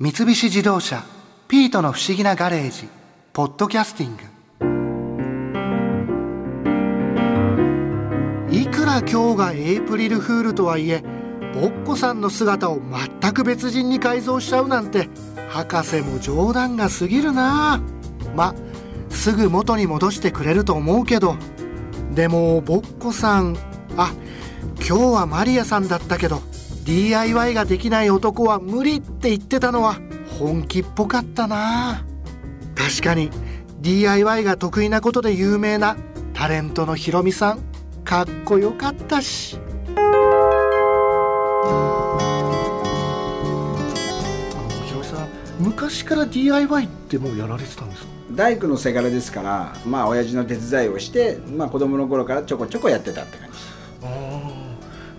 三菱自動車「ピートの不思議なガレージ」「ポッドキャスティング」いくら今日がエイプリルフールとはいえボッコさんの姿を全く別人に改造しちゃうなんて博士も冗談が過ぎるな。ますぐ元に戻してくれると思うけど。でもボッコさんあ今日はマリアさんだったけど DIY ができない男は無理って言ってたのは本気っぽかったな。確かに DIY が得意なことで有名なタレントのヒロミさんかっこよかったし。ヒロミさん昔から DIY ってもうやられてたんですか？大工のせがれですからまあ親父の手伝いをしてまあ子供の頃からちょこちょこやってたって感じ。です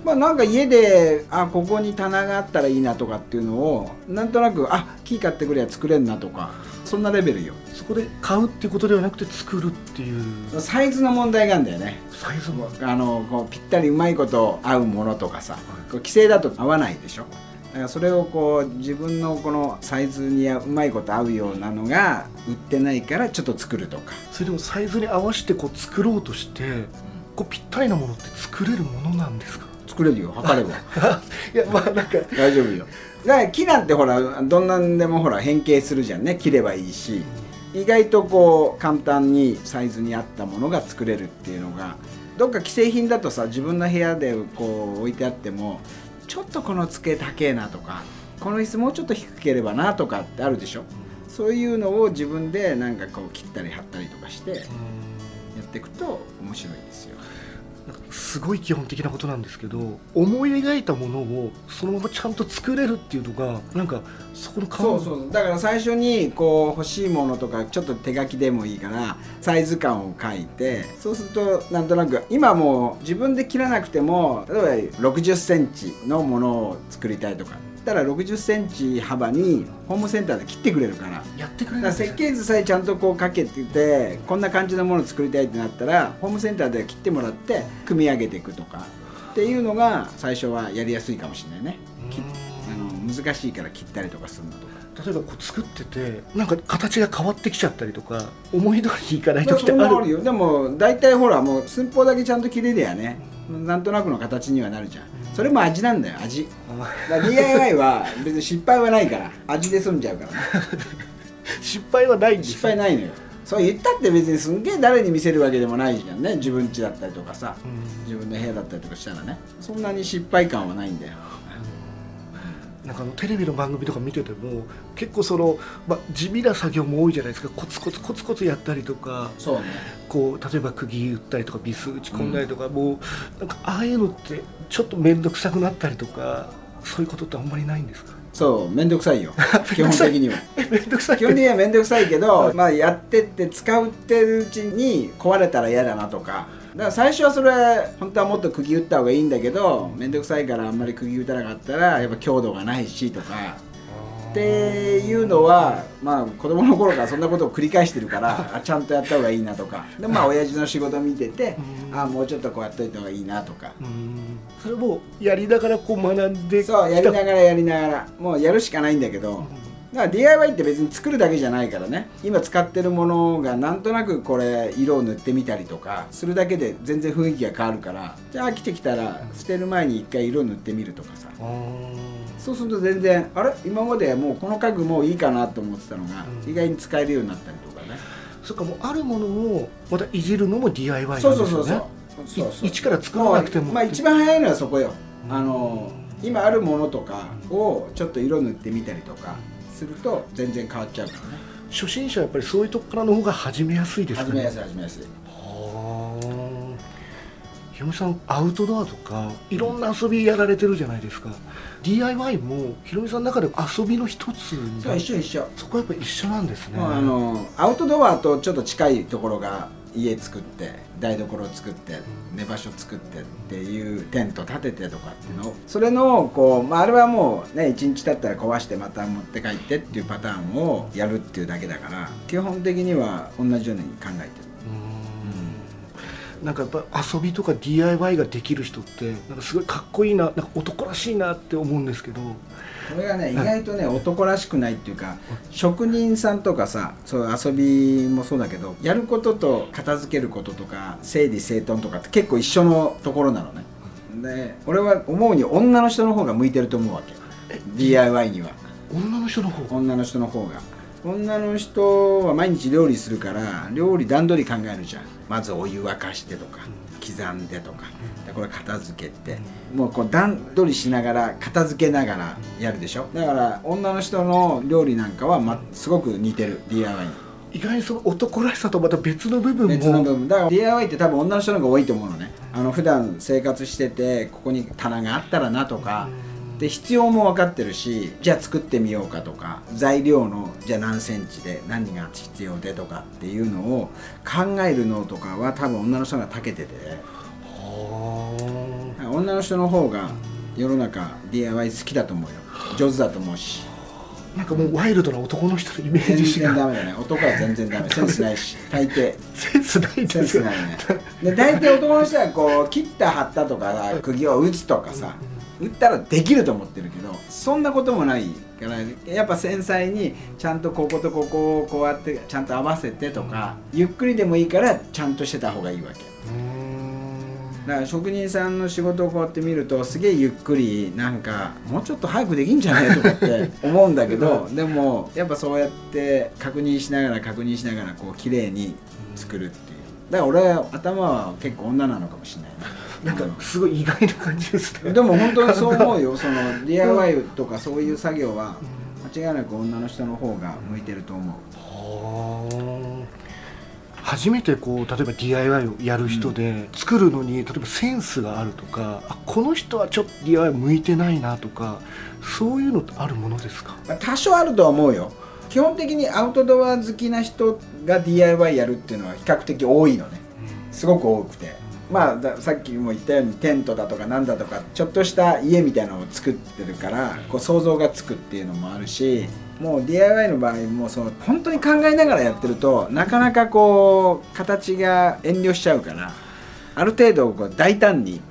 まあなんか家であここに棚があったらいいなとかっていうのをなんとなくあ木買ってくれば作れんなとかそんなレベルよ。そこで買うっていうことではなくて作るっていう。サイズの問題があるんだよね。サイズも。あのこうぴったりうまいこと合うものとかさ、こう規制だと合わないでしょ。だからそれをこう自分のこのサイズにうまいこと合うようなのが売ってないからちょっと作るとか。それでもサイズに合わせてこう作ろうとしてこうぴったりなものって作れるものなんですか？作れるよ測れば。いやまあなんか大丈夫よ。だから木なんてほらどんなんでもほら変形するじゃんね。切ればいいし。意外とこう簡単にサイズに合ったものが作れるっていうのが。どっか既製品だとさ自分の部屋でこう置いてあってもちょっとこの机高えなとかこの椅子もうちょっと低ければなとかってあるでしょ。そういうのを自分でなんかこう切ったり貼ったりとかしてやっていくと面白いですよすごい基本的なことなんですけど思い描いたものをそのままちゃんと作れるっていうのがなんかそこのそうそうだから最初にこう欲しいものとかちょっと手書きでもいいからサイズ感を書いてそうするとなんとなく今もう自分で切らなくても例えば6 0センチのものを作りたいとか。ったら6 0センチ幅にホームセンターで切ってくれるから。やってくれる設計図さえちゃんとこうかけててこんな感じのものを作りたいってなったらホームセンターで切ってもらって組み上げていくとか。っていうのが最初はやりやすいかもしれないね。きあの難しいから切ったりとかするのとか。例えばこう作っててなんか形が変わってきちゃったりとか思い通りにいかないまあ時ってある。よ。でも大体ほらもう寸法だけちゃんと切れりゃねなんとなくの形にはなるじゃんそれも味なんだよ味。だ DIY は別に失敗はないから味で済んじゃうからね。失敗はないんです失敗ないのよ。そう言ったって別にすんげえ誰に見せるわけでもないじゃんね。自分家だったりとかさうん。自分の部屋だったりとかしたらね。そんなに失敗感はないんだよなんかあのテレビの番組とか見てても結構その、まあ、地味な作業も多いじゃないですか。コツコツコツコツやったりとかそうね。こう例えば釘打ったりとかビス打ち込んだりとか、もうなんかああいうのってちょっと面倒くさくなったりとかそういうことってあんまりないんですか？そうめんどくさいよ。基本的には。面倒くさい。基本的には面倒くさいけど、まあ、やってって使ってるうちに壊れたら嫌だなとか。だから最初はそれ本当はもっと釘打った方がいいんだけど面倒くさいからあんまり釘打たなかったらやっぱ強度がないしとかっていうのはまあ子供の頃からそんなことを繰り返してるからあ ちゃんとやった方がいいなとか。でまあ親父の仕事見ててうん。あもうちょっとこうやっといた方がいいなとか。うん。それもやりながらこう学んで。そうやりながらやりながら。もうやるしかないんだけど、だから DIY って別に作るだけじゃないからね。今使ってるものがなんとなくこれ色を塗ってみたりとかするだけで全然雰囲気が変わるから。じゃあ飽きてきたら捨てる前に一回色塗ってみるとかさ。そうすると全然あれ？今までもうこの家具もういいかなと思ってたのが、うん。意外に使えるようになったりとかね。そっかもうあるものをまたいじるのも DIY なんですよね。そうそうそうそう。そうい一から作らなくてもまあ一番早いのはそこよ。うん。あの今あるものとかをちょっと色塗ってみたりとかすると全然変わっちゃうからね。初心者はやっぱりそういうとこからの方が始めやすいですかね。始めやすい始めやすい。はあ。ひろみさんアウトドアとかいろんな遊びやられてるじゃないですか。DIY もひろみさんの中で遊びの一つにそう一緒一緒、そこはやっぱり一緒なんですね。あのアウトドアとちょっと近いところが家作って台所を作って寝場所作ってっていうテント立ててとかっていうのをそれのこう、まあ、あれはもうね1日経ったら壊してまた持って帰ってっていうパターンをやるっていうだけだから基本的には同じように考えてる。なんかやっぱ遊びとか DIY ができる人ってなんかすごいかっこいいななんか男らしいなって思うんですけど。これがね意外とね男らしくないっていうか職人さんとかさそう遊びもそうだけどやることと片付けることとか整理整頓とかって結構一緒のところなのね。で俺は思うに女の人の方が向いてると思うわけ。DIY には。女の人の方女の人の方が女の人は毎日料理するから料理段取り考えるじゃん。まずお湯沸かしてとか刻んでとか。でこれ片付けて。もうこう段取りしながら片付けながらやるでしょ。だから女の人の料理なんかは、ま、すごく似てる。DIY に。意外にその男らしさとまた別の部分も。別の部分。だから DIY って多分女の人の方が多いと思うのね。あの普段生活しててここに棚があったらなとかで必要も分かってるしじゃあ作ってみようかとか材料のじゃあ何センチで何が必要でとかっていうのを考えるのとかは多分女の人が長けてて。は女の人の方が世の中 DIY 好きだと思うよ。上手だと思うし。あなんかもうワイルドな男の人のイメー全ジしか。然ダメだね。男は全然ダメ。センスないし。大抵。センスないんセンですよスないね。で大体男の人はこう切った貼ったとかさ釘を打つとかさ打ったらできると思ってるけどそんなこともないからやっぱ繊細にちゃんとこことここをこうやってちゃんと合わせてとかゆっくりでもいいからちゃんとしてた方がいいわけ。だから職人さんの仕事をこうやって見るとすげえゆっくりなんかもうちょっと早くできんじゃないとかって思うんだけど でもやっぱそうやって確認しながら確認しながらこう綺麗に作るっていう。だから俺は頭は結構女なのかもしれないなんかすごい意外な感じですね。でも本当にそう思うよ。その DIY とかそういう作業は間違いなく女の人の方が向いてると思う。はあ初めてこう例えば DIY をやる人で、作るのに例えばセンスがあるとかあこの人はちょっと DIY 向いてないなとかそういうのってあるものですか？まあ多少あるとは思うよ。基本的にアウトドア好きな人が DIY やるっていうのは比較的多いのね。すごく多くてまあださっきも言ったようにテントだとかなんだとかちょっとした家みたいなのを作ってるからこう想像がつくっていうのもあるしもう DIY の場合もその本当に考えながらやってるとなかなかこう形が遠慮しちゃうからある程度こう大胆に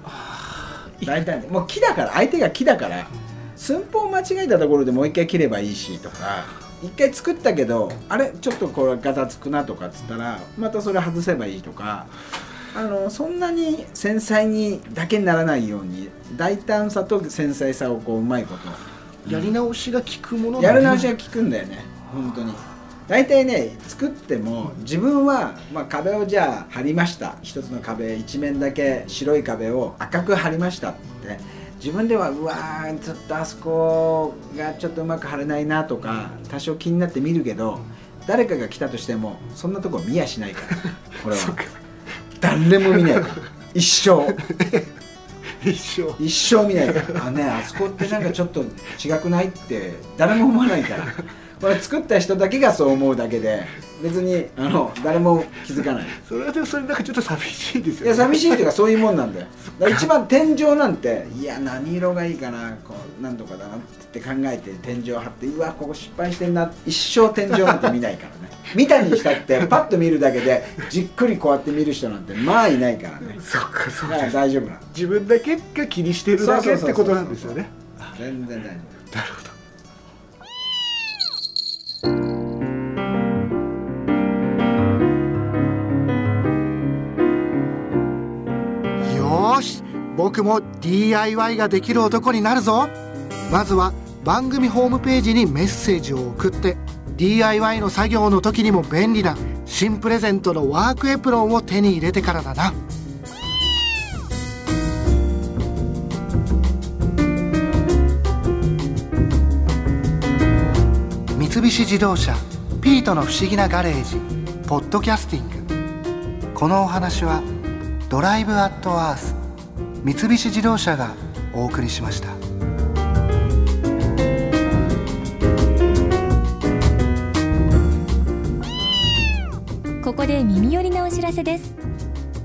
大胆にもう木だから相手が木だから寸法間違えたところでもう一回切ればいいしとか一回作ったけどあれちょっとこれガタつくなとかっつったらまたそれ外せばいいとかあのそんなに繊細にだけにならないように大胆さと繊細さをこううまいこと。やり直しが効くものやる直しがが効くんだよね本当に。大体ね作っても自分は、まあ、壁をじゃあ貼りました。一つの壁一面だけ白い壁を赤く貼りましたって。自分ではうわーちょっとあそこがちょっとうまく貼れないなとか多少気になって見るけど誰かが来たとしてもそんなとこ見やしないからこれは 誰も見ない。一生。一緒一生見ない。からあねあそこってなんかちょっと違くないって。誰も思わないから。これ作った人だけがそう思うだけで別にあの誰も気づかない。それはでもそれなんかちょっと寂しいですよいや寂しいっていうかそういうもんなんだよ。一番天井なんていや何色がいいかなこうなんとかだなって考えて天井張ってうわここ失敗してんな一生天井なんて見ないからね。見たにしたってパッと見るだけでじっくりこうやって見る人なんてまあいないからね。そっかそだか大丈夫なの。自分だけが気にしてるだけってことなんですよね。全然大丈夫。なるほど僕も DIY ができる男になるぞ。まずは番組ホームページにメッセージを送って DIY の作業の時にも便利な新プレゼントのワークエプロンを手に入れてからだな。三菱自動車「ピートの不思議なガレージ」ポッドキャスティング。このお話は「ドライブ・アット・アース」三菱自動車がお送りしました。ここで耳寄りなお知らせです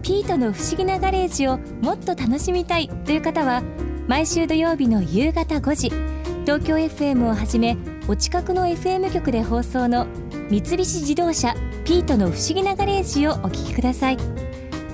ピートの不思議なガレージをもっと楽しみたいという方は毎週土曜日の夕方5時東京 FM をはじめお近くの FM 局で放送の三菱自動車ピートの不思議なガレージをお聞きください